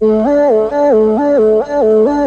Oh, oh, oh, oh, oh.